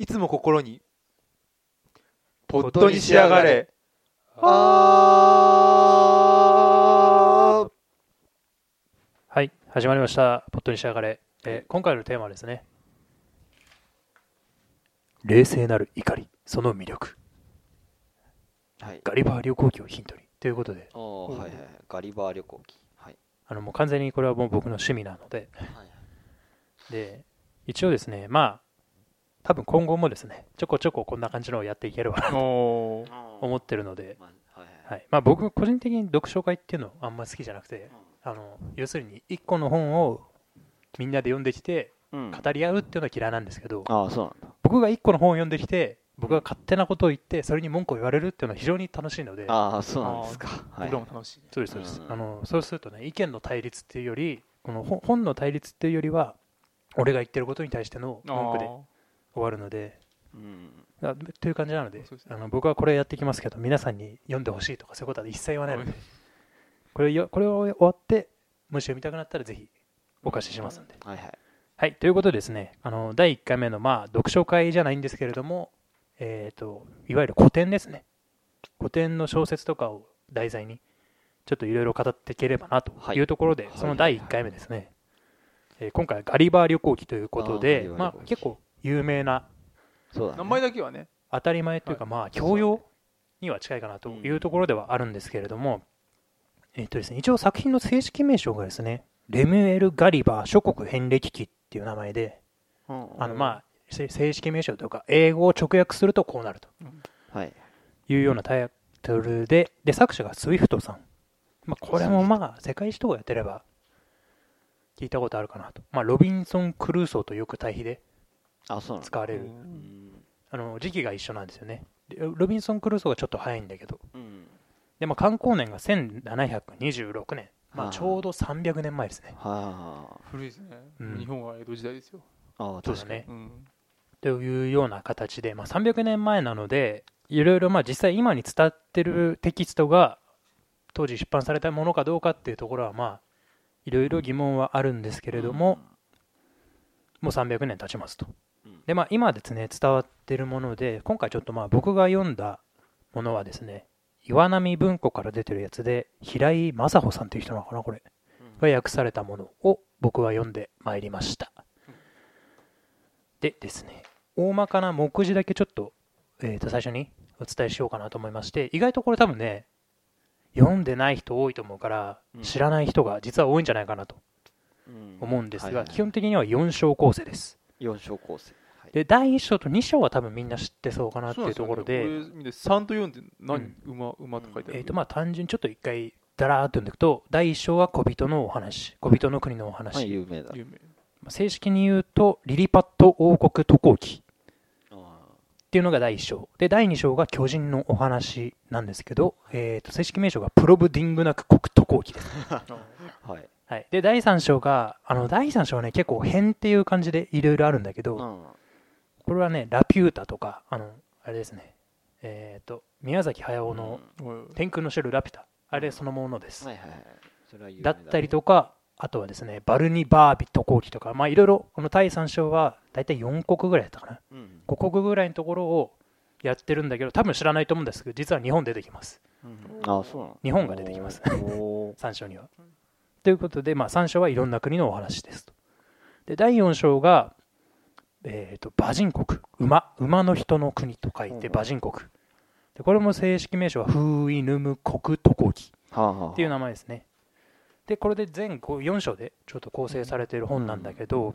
いつも心に。ポットに仕上がれ。あー。はい始まりました。ポットに仕上がれ、えー今回のテーマはですね。冷静なる怒り。その魅力。はい。ガリバー旅行記をヒントに。ということで。おーはいはいはい。ガリバー旅行記はい。あのもう完全にこれはもう僕の趣味なので。はい。で一応ですねまあ多分今後もですねちょこちょここんな感じのをやっていければなと思ってるので、まあはいまあ、僕個人的に読書会っていうのあんま好きじゃなくてあの要するに1個の本をみんなで読んできてうん。語り合うっていうのは嫌いなんですけどああそうなんだ。僕が1個の本を読んできて僕が勝手なことを言ってそれに文句を言われるっていうのは非常に楽しいのでああそうなんですか。はい。僕らも楽しいそうですそうです。うんあのそうするとね意見の対立っていうよりこの本本の対立っていうよりは俺が言ってることに対しての文句であ終わるのでうん。あという感じなのでね。あの僕はこれやってきますけど皆さんに読んでほしいとかそういうことは一切言わないのでこれよこれを終わってもし読みたくなったらぜひお貸ししますんで。はいはい。はいということでですねあの第1回目のまあ読書会じゃないんですけれどもえっ、といわゆる古典ですね。古典の小説とかを題材にちょっといろいろ語っていければなとはい。いうところで、はい。その第1回目ですね、えー今回はガリバー旅行記ということでまあ、結構有名な。そうだね。名前だけはね。当たり前というか、まあ教養には近いかなというところではあるんですけれども、えっとですね、一応作品の正式名称がですねレミュエル・ガリバー諸国遍歴記っていう名前でうん。あのまあせ正式名称というか英語を直訳するとこうなるとはい。いうようなタイトルでで作者がスウィフトさん、まあ、これもまあ世界史とかやってれば聞いたことあるかなと、まあ、ロビンソン・クルーソーとよく対比で使われる。うん。あの時期が一緒なんですよね。でロビンソン・クルーソーがちょっと早いんだけど。うん。で、まあ、観光年が1726年、まあ、はあちょうど300年前ですね。は古いですね。うん。日本は江戸時代ですよ。あああそうだね。確かにうん。というような形で、まあ、300年前なので、いろいろまあ実際今に伝ってるテキストが当時出版されたものかどうかっていうところは、まあ、いろいろ疑問はあるんですけれども、もう300年経ちますと。うん。で、まあ、今ですね、伝わってるもので、今回ちょっとまあ僕が読んだものはですね、岩波文庫から出てるやつで、平井正穂さんという人なのかな、これ。が訳されたものを僕は読んでまいりました。でですね、大まかな目次だけちょっと,、えーと最初にお伝えしようかなと思いまして、意外とこれ多分ね、読んでない人多いと思うからうん、知らない人が実は多いんじゃないかなとうん思うんですが、基本的には4章構成です。四章構成。はい。で、第1章と2章は多分みんな知ってそうかなっていうところで、そうなんすよね。これ見て3と4って何？うん。馬馬と書いてある。えーとまあ、単純にちょっと一回、だらーっと読んでいくと、第1章は小人のお話、小人の国のお話。まあ有名だ。有名。まあ正式に言うとリリパット王国渡航記あっていうのが第1章。で第2章が巨人のお話なんですけど、えー、と正式名称がプロブディングナク国渡航記で。す、あはいはい、で第3章があの第3章はね結構変っていう感じでいろいろあるんだけど、うん。これはねラピュータとかあのあれですね。えっ、と宮崎駿のおい「天空のシェルラピュタ」あれそのものです、はいはいはい。それは有名だったりとかあとはですねバルニバービ渡航記とかまあいろいろこの第3章は大体4国ぐらいだったかな。うん5国ぐらいのところをやってるんだけど多分知らないと思うんですけど実は日本出てきます。うんあそうなの。日本が出てきます。おー。3章にはということで、まあ、3章はいろんな国のお話ですと。で第4章が、えー、と馬人国。馬馬の人の国と書いて馬人国。でこれも正式名称はフーイヌム国渡航記はあはあ。っていう名前ですね。でこれで全4章でちょっと構成されている本なんだけど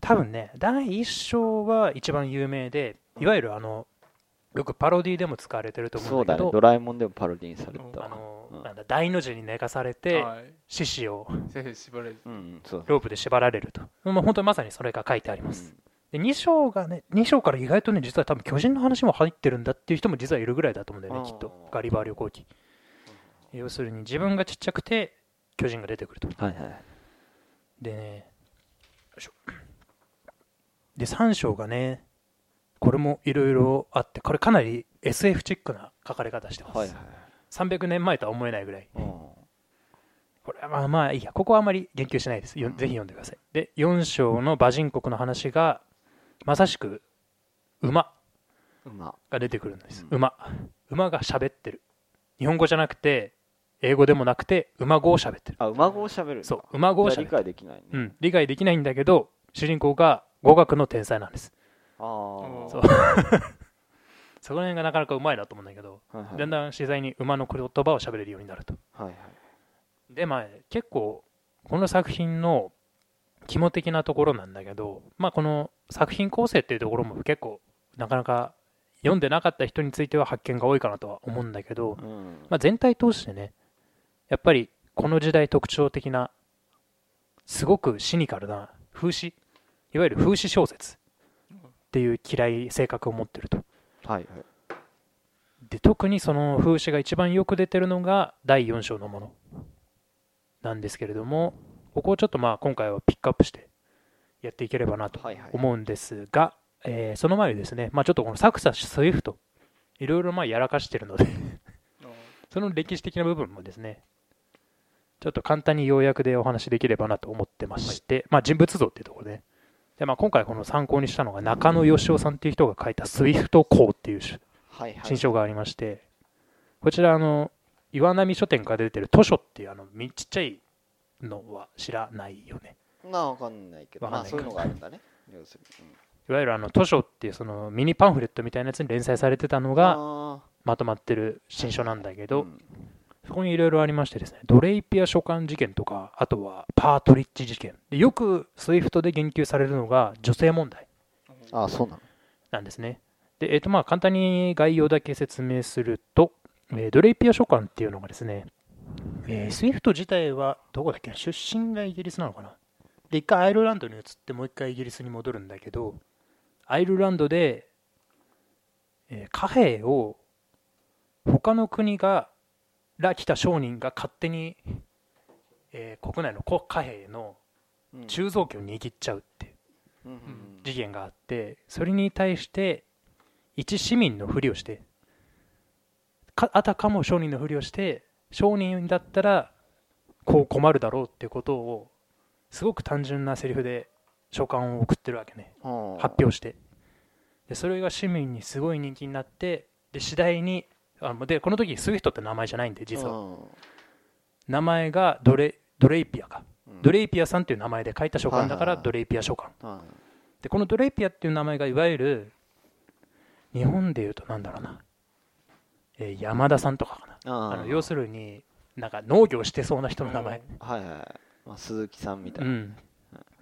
多分ね第1章は一番有名でいわゆるあのよくパロディでも使われてると思そううんだけどドラえもんでもパロディにされたわ。あの、うん。なんだ大の字に寝かされてはい。獅子をロープで縛られると、まあ、本当にまさにそれが書いてあります、で2章がね2章から意外とね実は多分巨人の話も入ってるんだっていう人も実はいるぐらいだと思うんだよねきっと。ガリバー旅行記。要するに自分がちっちゃくて巨人が出てくると。はいはい。でねよいしょ。で3章がねこれもいろいろあってこれかなり SF チックな書かれ方してます、はいはい。300年前とは思えないぐらい。うん。これはまあまあいいや。ここはあまり言及しないです。よぜひ読んでください。で4章の馬人国の話がまさしく馬馬。が出てくるんです、うん。馬。馬が喋ってる。日本語じゃなくて英語でもなくて馬語を喋ってる。あ、馬語を喋る。そう馬語を喋る、解できないね。うん、理解できないんだけど主人公が語学の天才なんですああ。そう そこら辺がなかなかうまいなと思うんだけど、はいはいだんだん自在に馬の言葉を喋れるようになるとはいはい。でまあ結構この作品の肝的なところなんだけどまあこの作品構成っていうところも結構なかなか読んでなかった人については発見が多いかなとは思うんだけど、うん。まあ、全体通してねやっぱりこの時代特徴的なすごくシニカルな風刺いわゆる風刺小説っていう嫌い性格を持ってるとはいはい。で特にその風刺が一番よく出てるのが第4章のものなんですけれどもここをちょっとまあ今回はピックアップしてやっていければなとはいはい。思うんですが、えーその前にですね、まあ、ちょっとこの作者スイフトいろいろまあやらかしてるので その歴史的な部分もですねちょっと簡単に要約でお話しできればなと思ってまして、まあ、人物像っていうところでで、まあ、今回この参考にしたのが中野好夫さんっていう人が書いた「スイフト考」っていう。新書がありまして、こちらあの岩波書店から出てる図書っていうあのみちっちゃいのは知らないよねまあわかんないけど、まあそういうのがあるんだね。要するに。うんいわゆるあの図書っていうそのミニパンフレットみたいなやつに連載されてたのがあまとまってる新書なんだけーど、うんそこにいろいろありましてですねドレイピア書簡事件とかあとはパートリッジ事件。でよくスイフトで言及されるのが女性問題。あ、そうなの？なんですね。でえっ、とまあ簡単に概要だけ説明すると、えードレイピア書簡っていうのがですね、えー、スイフト自体はどこだっけな？出身がイギリスなのかな？で一回アイルランドに移ってもう一回イギリスに戻るんだけどアイルランドで、えー貨幣を他の国から来た商人が勝手に、えー国内の国貨幣のうん。鋳造機を握っちゃうっていう事件があってそれに対して一市民のふりをしてかあたかも商人のふりをして商人だったらこう困るだろうっていうことをすごく単純なセリフで書簡を送ってるわけね。うん発表して。でそれが市民にすごい人気になってで次第にあのでこの時スウィフトって名前じゃないんで実は。うん。名前がドレドレイピアか。うん。ドレイピアさんっていう名前で書いた書簡だかはいはいはい。らドレイピア書簡。はい。でこのドレイピアっていう名前がいわゆる日本でいうとなんだろうな、えー山田さんとかかな。あの要するになんか農業してそうな人の名前、はいはい。まあ、鈴木さんみたい。な。うん。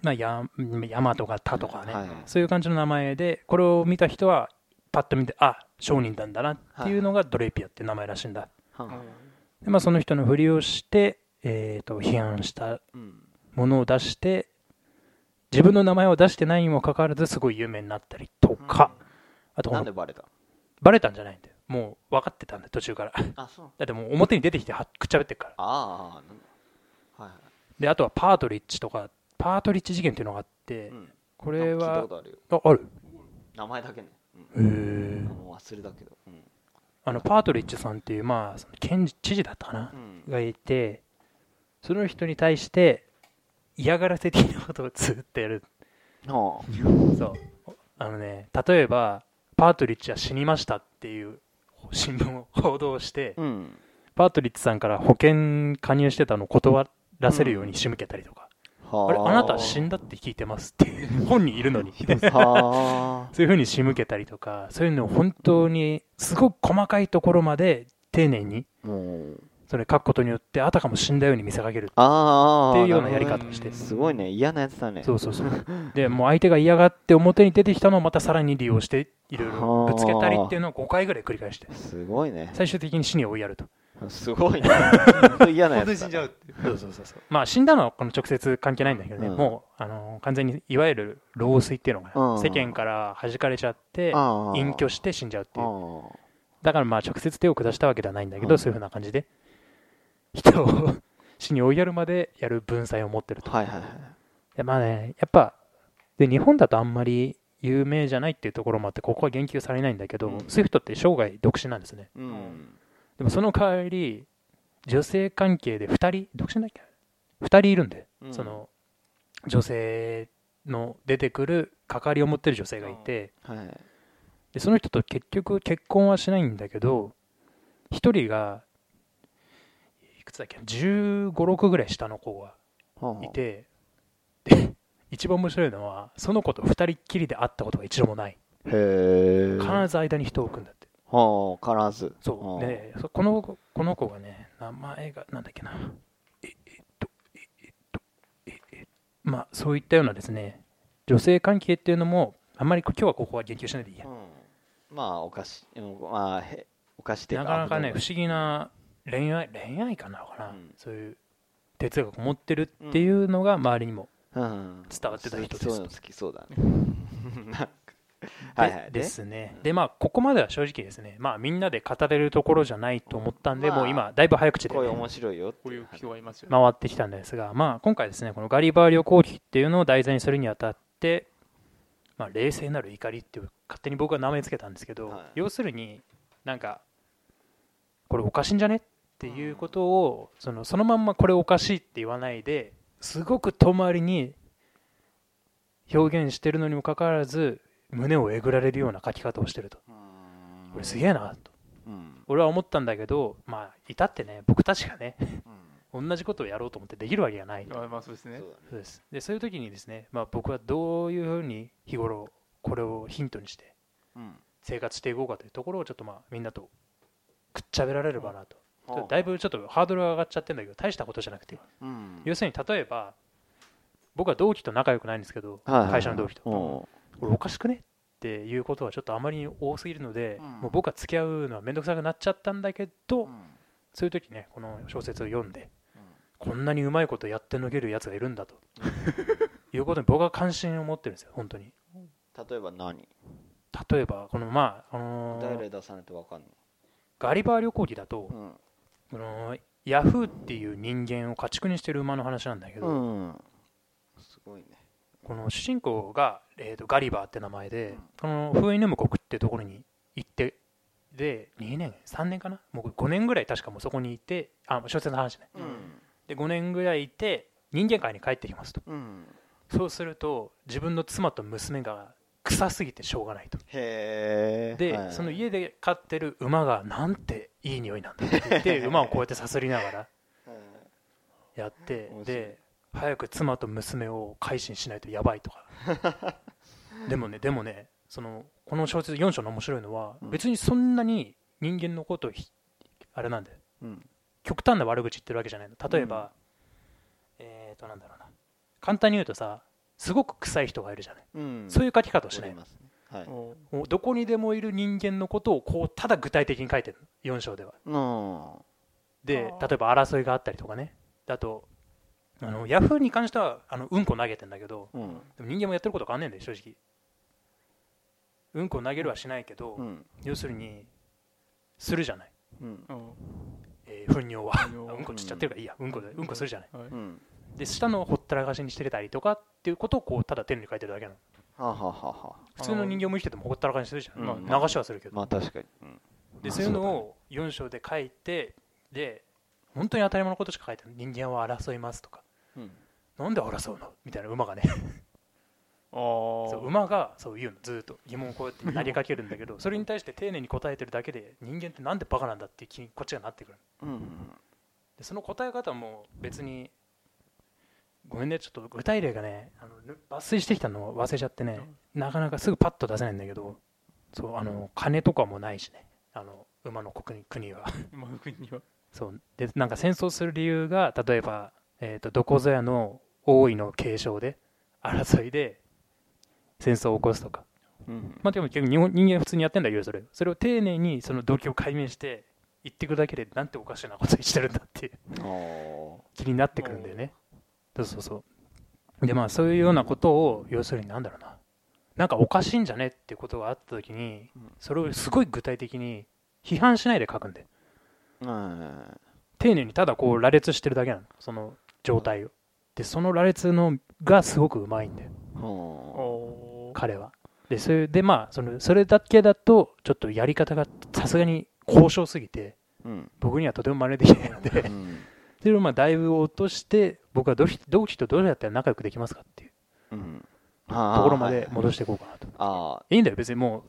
まあ、や山とか田とかね、はい。そういう感じの名前でこれを見た人はパッと見てあ商人なんだなっていうのがドレイピアっていう名前らしいんだはあで、まあ、その人のふりをして、えー、と批判したうんものを出して自分の名前を出してないにもかかわらずすごい有名になったりとか、あとなんでバレた？バレたんじゃないんだよもう分かってたんだよ途中からだあ、そう。ってもう表に出てきてはくっちゃべってるからああ、なんだ。はいはであとはパートリッジとかパートリッジ事件っていうのがあって、い。うん。これはことあるよ。あある名前だけね。へうん。えもう忘れたけど。うん。あのパートリッジさんっていうまあその県知事だったかな？う、ん。がいてその人に対して嫌がらせ的なことをずっとやるはそうあのね例えばパートリッジは死にましたっていう新聞を報道してあ。うん。パートリッジさんから保険加入してたのを断らせるように仕向けたりとか、はあれあなたは死んだって聞いてますって 本にいるのには そういうふうに仕向けたりとかそういうのを本当にすごく細かいところまで丁寧に。それ書くことによってあたかも死んだように見せかける。っていうようなやり方をしてすごいね。嫌なやつだね。そうそうそう でもう相手が嫌がって表に出てきたのをまたさらに利用していろいろぶつけたりっていうのを5回ぐらい繰り返してすごいね。最終的に死に追いやるとすごいね。本当嫌なやつ死んじゃうっていう。そうそうそうそう。まあ死んだのはこの直接関係ないんだけどね、うん。もうあの完全にいわゆる老衰っていうのが、うん。世間から弾かれちゃって。隠居して死んじゃうっていう。だからまあ直接手を下したわけではないんだけど、うん。そういうふうな感じで。人を 死に追いやるまでやる文才を持ってると、はいはいはい。でまあねやっぱで日本だとあんまり有名じゃないっていうところもあってここは言及されないんだけど、うん。スイフトって生涯独身なんですね。うん。でもその代わり女性関係で2人独身だっけ？2人いるんで、うん。その女性の出てくる関わりを持ってる女性がいて、はい。でその人と結局結婚はしないんだけど一人がいくつだっけ？1 5 6ぐらい下の子がいて。で 一番面白いのはその子と二人っきりで会ったことが一度もない。必ず間に人を置くんだってほう、必ず。そう。でそこの子この子がね名前がなんだっけな。ええっとええっとええまあそういったようなですね女性関係っていうのもあんまり今日はここは言及しないでいいや。うん。まあ、おかしまあ、へおかしいってなかなかね不危思議な恋愛恋愛かなのかな、うん。そういう哲学を持ってるっていうのが周りにも。伝わってた人です。そういうの好きそうだね。はいはい。で？ですね。うん。でまあここまでは正直ですね。まあみんなで語れるところじゃないと思ったんで、まあもう今だいぶ早口でね、こういう面白いよってこういう人はいますよね。回ってきたんですが、まあ、今回ですねこのガリバー旅行記っていうのを題材にするにあたって、まあ、冷静なる怒りっていう勝手に僕は名前つけたんですけど、はい。要するになんかこれおかしいんじゃねっていうことをそのそのまんまこれおかしいって言わないですごく遠回りに表現してるのにもかかわらず胸をえぐられるような書き方をしてると。うん。これすげえなと。うん。俺は思ったんだけどまあいたってね僕たちがねうん。同じことをやろうと思ってできるわけがないあまあそうですね。そう。です。でそういう時にですね、まあ、僕はどういうふうに日頃これをヒントにしてうん。生活していこうかというところをちょっとまあみんなとくっちゃべられればなと、だいぶちょっとハードルが上がっちゃってるんだけど大したことじゃなくて。うん。要するに例えば僕は同期と仲良くないんですけど、会社の同期と、おこれおかしくね？っていうことはちょっとあまりに多すぎるので、うん。もう僕は付き合うのは面倒くさくなっちゃったんだけど、ううん。そういう時ねこの小説を読んでこんなにうまいことやってのけるやつがいるんだと。いうことに僕は関心を持ってるんですよ本当に。例えば何？例えばこのまあ、あのー誰例出さないとわかんないガリバー旅行記だと、うん。このヤフーっていう人間を家畜にしてる馬の話なんだけど、うん。すごいねこの主人公が、えー、とガリバーって名前で、うん。このフーイヌム国ってところに行ってで2年3年かな？もう5年ぐらい確かもうそこにいてあ小説の話ね。うん。で5年ぐらいいて人間界に帰ってきますと。うん。そうすると自分の妻と娘が臭すぎてしょうがないと。へえで、その家で飼ってる馬がなんていい匂いなんだって言って 馬をこうやってさすりながらやってで早く妻と娘を改心しないとやばいとか。でもねでもねそのこの小説4章の面白いのはうん。別にそんなに人間のことをひあれなんでうん。極端な悪口言ってるわけじゃないの。例えば、えっ、となんだろうな。簡単に言うとさすごく臭い人がいるじゃない、うん。そういう書き方をしないの。ね。はい。どこにでもいる人間のことをこうただ具体的に書いてる4章では。うん。で例えば争いがあったりとかね。あとあのヤフーに関してはあのうんこ投げてんだけどうん。でも人間もやってること変わんねえんだよ正直。うんこ投げるはしないけど、うん。要するにするじゃない、うん。おえー糞尿は。うんこちっちゃってるからいいや。うん。こでうんこするじゃない。はい。うんで下のほったらかしにしてたりとかっていうことをこうただ手に書いてるだけなの。はあはあはあはあ。普通の人間も生きててもほったらかしにするじゃん、うんまあ、流しはするけど、まあ確かに。うん。でまあそういうのを4章で書いてで本当に当たり前のことしか書いてない。人間は争いますとか。うん。なんで争うの？みたいな馬がね。そう馬がそう言うのずーっと疑問をこうやって投げかけるんだけどそれに対して丁寧に答えてるだけで人間ってなんでバカなんだって気にこっちがなってくるうんでその答え方も別にごめんねちょっと具体例がねあのぬ抜粋してきたのを忘れちゃってねなかなかすぐパッと出せないんだけどそうあの金とかもないしね。あの馬の国国は。まあ国にはそう。でなんか戦争する理由が例えば、えー、とどこぞやの王位の継承で争いで戦争を起こすとか。うん。まあでも結構日本人間普通にやってんだけどそれ。それを丁寧にその動機を解明して言ってくるだけでなんておかしなことしてるんだっていう。お気になってくるんだよね。そうそうそう。でまあそういうようなことを要するになんだろうな。なんかおかしいんじゃねっていうことがあった時にうん。それをすごい具体的に批判しないで書くんでーうん丁寧にただこう羅列してるだけなの。その状態を。でその羅列のがすごくうまいんだよ。彼は。でそれでまあそのそれだけだとちょっとやり方がさすがに高尚すぎてううん。僕にはとても真似できないので。うん。それをまあだいぶ落として僕は同期同期とどうやったら仲良くできますかっていううん。ところまで戻していこうかなと。あいいんだよ別にもう